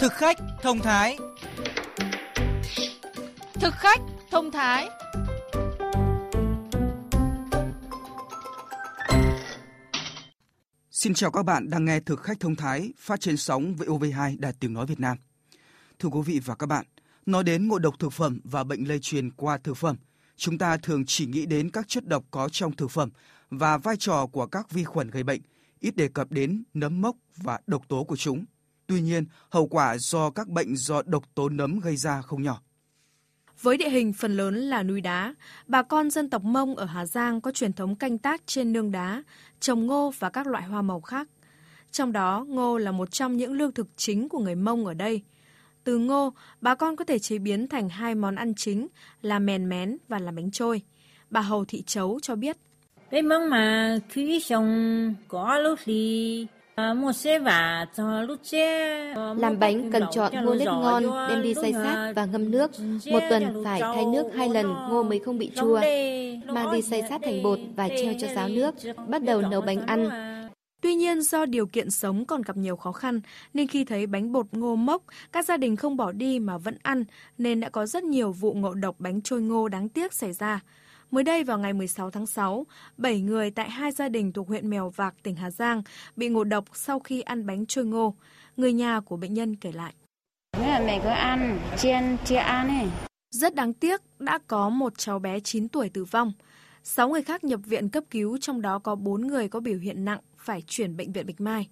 Thực khách thông thái Thực khách thông thái Xin chào các bạn đang nghe Thực khách thông thái phát trên sóng VOV2 Đài Tiếng Nói Việt Nam. Thưa quý vị và các bạn, nói đến ngộ độc thực phẩm và bệnh lây truyền qua thực phẩm, chúng ta thường chỉ nghĩ đến các chất độc có trong thực phẩm và vai trò của các vi khuẩn gây bệnh, ít đề cập đến nấm mốc và độc tố của chúng. Tuy nhiên, hậu quả do các bệnh do độc tố nấm gây ra không nhỏ. Với địa hình phần lớn là núi đá, bà con dân tộc Mông ở Hà Giang có truyền thống canh tác trên nương đá, trồng ngô và các loại hoa màu khác. Trong đó, ngô là một trong những lương thực chính của người Mông ở đây. Từ ngô, bà con có thể chế biến thành hai món ăn chính là mèn mén và là bánh trôi. Bà Hầu Thị Chấu cho biết. Cái món mà khi xong có lúc thì làm bánh cần chọn ngô nếp ngon, đem đi xay sát và ngâm nước. Một tuần phải thay nước hai lần, ngô mới không bị chua. Mang đi xay sát thành bột và treo cho ráo nước. Bắt đầu nấu bánh ăn. Tuy nhiên do điều kiện sống còn gặp nhiều khó khăn nên khi thấy bánh bột ngô mốc, các gia đình không bỏ đi mà vẫn ăn nên đã có rất nhiều vụ ngộ độc bánh trôi ngô đáng tiếc xảy ra. Mới đây vào ngày 16 tháng 6, 7 người tại hai gia đình thuộc huyện Mèo Vạc, tỉnh Hà Giang bị ngộ độc sau khi ăn bánh trôi ngô. Người nhà của bệnh nhân kể lại. Mẹ cứ ăn, chiên, chia ăn ấy. Rất đáng tiếc, đã có một cháu bé 9 tuổi tử vong. 6 người khác nhập viện cấp cứu, trong đó có 4 người có biểu hiện nặng phải chuyển bệnh viện Bạch Mai.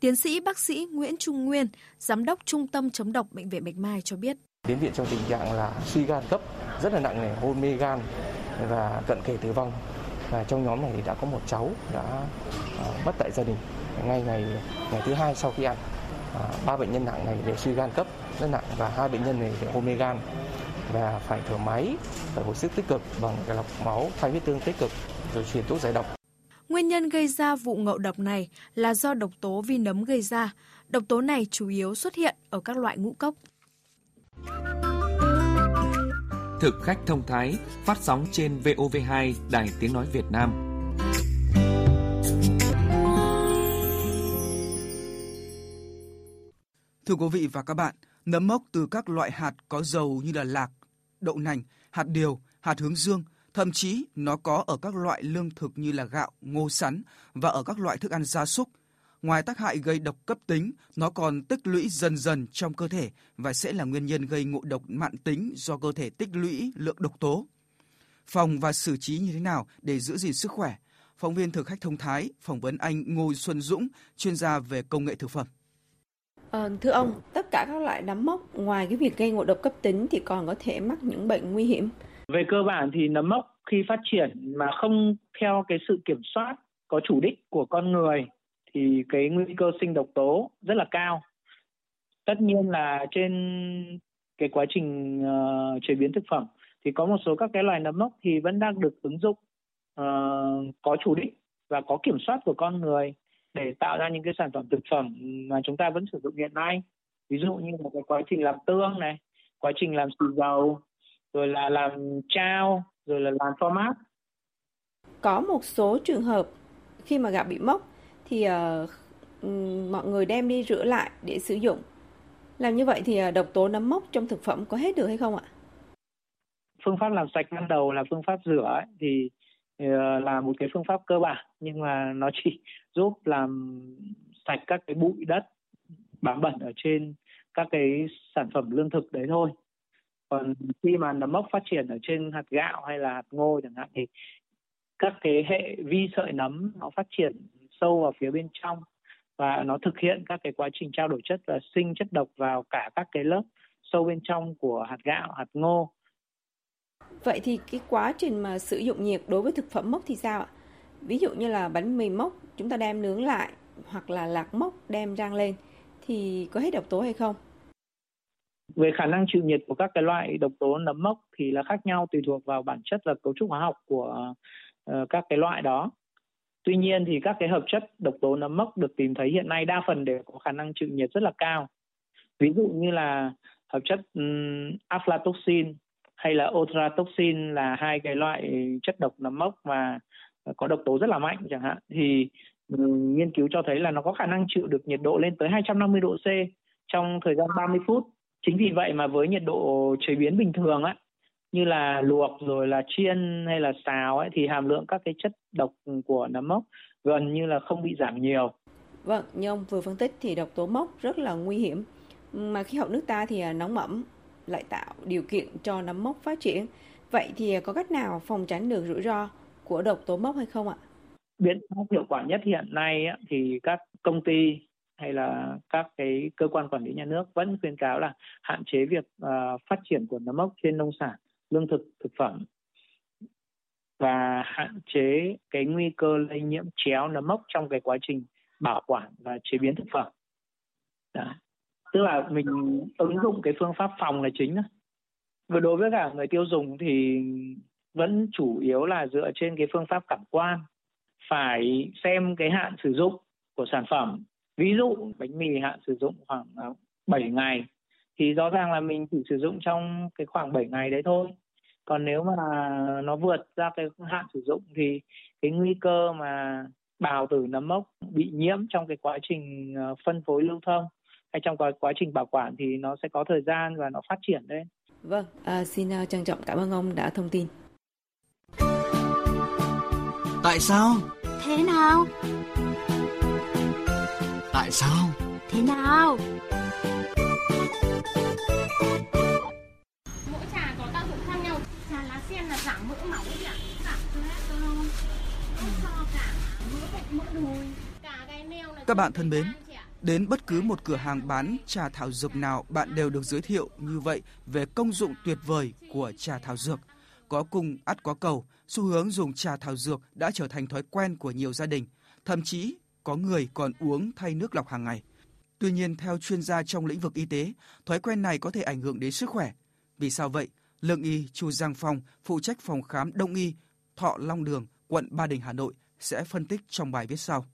Tiến sĩ bác sĩ Nguyễn Trung Nguyên, giám đốc Trung tâm chống độc bệnh viện Bạch Mai cho biết. Đến viện trong tình trạng là suy gan cấp rất là nặng nề, hôn mê gan, và cận kề tử vong và trong nhóm này thì đã có một cháu đã à, mất tại gia đình ngay ngày ngày thứ hai sau khi ăn à, ba bệnh nhân nặng này đều suy gan cấp rất nặng và hai bệnh nhân này đều hôn mê gan và phải thở máy, phải hồi sức tích cực bằng cái lọc máu khai huyết tương tích cực rồi truyền thuốc giải độc Nguyên nhân gây ra vụ ngộ độc này là do độc tố vi nấm gây ra. Độc tố này chủ yếu xuất hiện ở các loại ngũ cốc. Thực khách thông thái phát sóng trên VOV2 Đài Tiếng Nói Việt Nam. Thưa quý vị và các bạn, nấm mốc từ các loại hạt có dầu như là lạc, đậu nành, hạt điều, hạt hướng dương, thậm chí nó có ở các loại lương thực như là gạo, ngô sắn và ở các loại thức ăn gia súc ngoài tác hại gây độc cấp tính, nó còn tích lũy dần dần trong cơ thể và sẽ là nguyên nhân gây ngộ độc mạn tính do cơ thể tích lũy lượng độc tố. Phòng và xử trí như thế nào để giữ gìn sức khỏe? Phóng viên thực khách thông thái phỏng vấn anh Ngô Xuân Dũng, chuyên gia về công nghệ thực phẩm. À, thưa ông, tất cả các loại nấm mốc ngoài cái việc gây ngộ độc cấp tính thì còn có thể mắc những bệnh nguy hiểm. Về cơ bản thì nấm mốc khi phát triển mà không theo cái sự kiểm soát có chủ đích của con người thì cái nguy cơ sinh độc tố rất là cao. Tất nhiên là trên cái quá trình uh, chế biến thực phẩm thì có một số các cái loài nấm mốc thì vẫn đang được ứng dụng uh, có chủ định và có kiểm soát của con người để tạo ra những cái sản phẩm thực phẩm mà chúng ta vẫn sử dụng hiện nay. Ví dụ như là cái quá trình làm tương này quá trình làm xì dầu rồi là làm trao rồi là làm format có một số trường hợp khi mà gạo bị mốc thì uh, mọi người đem đi rửa lại để sử dụng. Làm như vậy thì uh, độc tố nấm mốc trong thực phẩm có hết được hay không ạ? Phương pháp làm sạch ban đầu là phương pháp rửa ấy, thì uh, là một cái phương pháp cơ bản nhưng mà nó chỉ giúp làm sạch các cái bụi đất bám bẩn ở trên các cái sản phẩm lương thực đấy thôi còn khi mà nấm mốc phát triển ở trên hạt gạo hay là hạt ngô chẳng hạn thì các cái hệ vi sợi nấm nó phát triển sâu vào phía bên trong và nó thực hiện các cái quá trình trao đổi chất và sinh chất độc vào cả các cái lớp sâu bên trong của hạt gạo, hạt ngô. Vậy thì cái quá trình mà sử dụng nhiệt đối với thực phẩm mốc thì sao ạ? Ví dụ như là bánh mì mốc chúng ta đem nướng lại hoặc là lạc mốc đem rang lên thì có hết độc tố hay không? Về khả năng chịu nhiệt của các cái loại độc tố nấm mốc thì là khác nhau tùy thuộc vào bản chất và cấu trúc hóa học của uh, các cái loại đó. Tuy nhiên thì các cái hợp chất độc tố nấm mốc được tìm thấy hiện nay đa phần đều có khả năng chịu nhiệt rất là cao. Ví dụ như là hợp chất um, aflatoxin hay là otratoxin là hai cái loại chất độc nấm mốc mà có độc tố rất là mạnh chẳng hạn thì um, nghiên cứu cho thấy là nó có khả năng chịu được nhiệt độ lên tới 250 độ C trong thời gian 30 phút. Chính vì vậy mà với nhiệt độ chế biến bình thường á, như là luộc rồi là chiên hay là xào ấy thì hàm lượng các cái chất độc của nấm mốc gần như là không bị giảm nhiều. Vâng, như ông vừa phân tích thì độc tố mốc rất là nguy hiểm. Mà khí hậu nước ta thì à, nóng ẩm lại tạo điều kiện cho nấm mốc phát triển. Vậy thì có cách nào phòng tránh được rủi ro của độc tố mốc hay không ạ? Biện pháp hiệu quả nhất hiện nay thì các công ty hay là các cái cơ quan quản lý nhà nước vẫn khuyên cáo là hạn chế việc uh, phát triển của nấm mốc trên nông sản, lương thực, thực phẩm và hạn chế cái nguy cơ lây nhiễm chéo nấm mốc trong cái quá trình bảo quản và chế biến thực phẩm. Đó. Tức là mình ứng dụng cái phương pháp phòng là chính đó. Và đối với cả người tiêu dùng thì vẫn chủ yếu là dựa trên cái phương pháp cảm quan phải xem cái hạn sử dụng của sản phẩm ví dụ bánh mì hạn sử dụng khoảng à, 7 ngày thì rõ ràng là mình chỉ sử dụng trong cái khoảng 7 ngày đấy thôi còn nếu mà nó vượt ra cái hạn sử dụng thì cái nguy cơ mà bào tử nấm mốc bị nhiễm trong cái quá trình à, phân phối lưu thông hay trong quá, quá trình bảo quản thì nó sẽ có thời gian và nó phát triển lên. Vâng, à, xin à, trân trọng cảm ơn ông đã thông tin. Tại sao? Thế nào? Tại sao? Thế nào? Giảm mỡ máu giảm giảm cholesterol, tốt cho cả mỡ bệnh mỡ đùi, cả gai neo là Các bạn thân mến, Đến bất cứ một cửa hàng bán trà thảo dược nào, bạn đều được giới thiệu như vậy về công dụng tuyệt vời của trà thảo dược. Có cung ắt có cầu, xu hướng dùng trà thảo dược đã trở thành thói quen của nhiều gia đình, thậm chí có người còn uống thay nước lọc hàng ngày. Tuy nhiên, theo chuyên gia trong lĩnh vực y tế, thói quen này có thể ảnh hưởng đến sức khỏe. Vì sao vậy? Lương y Chu Giang Phong, phụ trách phòng khám Đông y, Thọ Long Đường, quận Ba Đình, Hà Nội sẽ phân tích trong bài viết sau.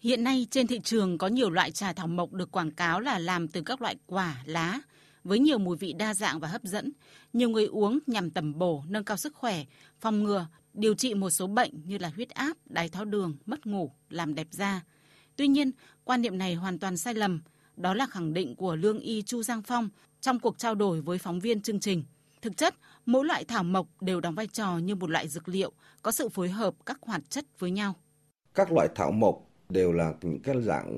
Hiện nay trên thị trường có nhiều loại trà thảo mộc được quảng cáo là làm từ các loại quả, lá, với nhiều mùi vị đa dạng và hấp dẫn. Nhiều người uống nhằm tầm bổ, nâng cao sức khỏe, phòng ngừa, điều trị một số bệnh như là huyết áp, đái tháo đường, mất ngủ, làm đẹp da. Tuy nhiên, quan niệm này hoàn toàn sai lầm. Đó là khẳng định của lương y Chu Giang Phong trong cuộc trao đổi với phóng viên chương trình. Thực chất, mỗi loại thảo mộc đều đóng vai trò như một loại dược liệu, có sự phối hợp các hoạt chất với nhau. Các loại thảo mộc đều là những cái dạng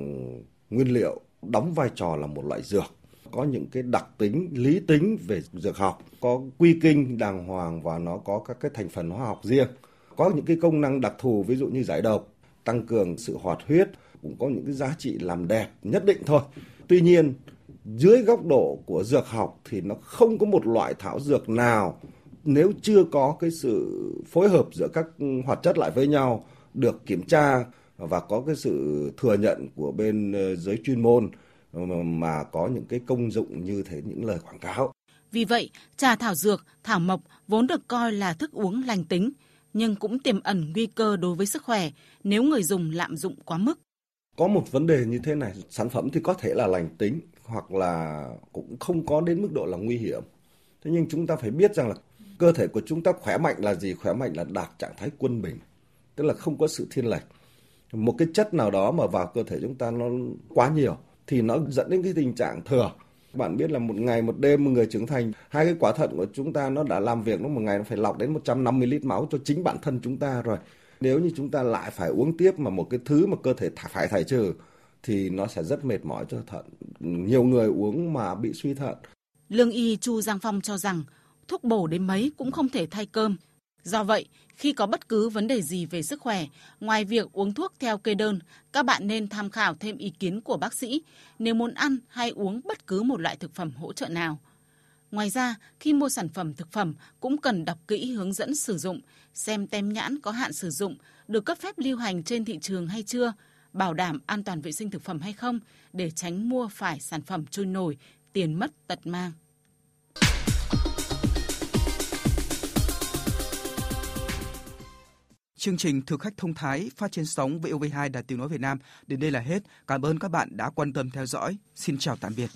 nguyên liệu đóng vai trò là một loại dược có những cái đặc tính lý tính về dược học có quy kinh đàng hoàng và nó có các cái thành phần hóa học riêng có những cái công năng đặc thù ví dụ như giải độc tăng cường sự hoạt huyết cũng có những cái giá trị làm đẹp nhất định thôi tuy nhiên dưới góc độ của dược học thì nó không có một loại thảo dược nào nếu chưa có cái sự phối hợp giữa các hoạt chất lại với nhau được kiểm tra và có cái sự thừa nhận của bên ờ, giới chuyên môn mà có những cái công dụng như thế những lời quảng cáo. Vì vậy, trà thảo dược, thảo mộc vốn được coi là thức uống lành tính, nhưng cũng tiềm ẩn nguy cơ đối với sức khỏe nếu người dùng lạm dụng quá mức. Có một vấn đề như thế này, sản phẩm thì có thể là lành tính hoặc là cũng không có đến mức độ là nguy hiểm. Thế nhưng chúng ta phải biết rằng là cơ thể của chúng ta khỏe mạnh là gì? Khỏe mạnh là đạt trạng thái quân bình, tức là không có sự thiên lệch một cái chất nào đó mà vào cơ thể chúng ta nó quá nhiều thì nó dẫn đến cái tình trạng thừa bạn biết là một ngày một đêm một người trưởng thành hai cái quả thận của chúng ta nó đã làm việc nó một ngày nó phải lọc đến 150 lít máu cho chính bản thân chúng ta rồi nếu như chúng ta lại phải uống tiếp mà một cái thứ mà cơ thể phải thải trừ thì nó sẽ rất mệt mỏi cho thận. Nhiều người uống mà bị suy thận. Lương y chu giang phong cho rằng thuốc bổ đến mấy cũng không thể thay cơm. Do vậy, khi có bất cứ vấn đề gì về sức khỏe, ngoài việc uống thuốc theo kê đơn, các bạn nên tham khảo thêm ý kiến của bác sĩ nếu muốn ăn hay uống bất cứ một loại thực phẩm hỗ trợ nào. Ngoài ra, khi mua sản phẩm thực phẩm cũng cần đọc kỹ hướng dẫn sử dụng, xem tem nhãn có hạn sử dụng, được cấp phép lưu hành trên thị trường hay chưa, bảo đảm an toàn vệ sinh thực phẩm hay không để tránh mua phải sản phẩm trôi nổi, tiền mất tật mang. Chương trình thực khách thông thái phát trên sóng VOV2 Đài Tiếng Nói Việt Nam đến đây là hết. Cảm ơn các bạn đã quan tâm theo dõi. Xin chào tạm biệt.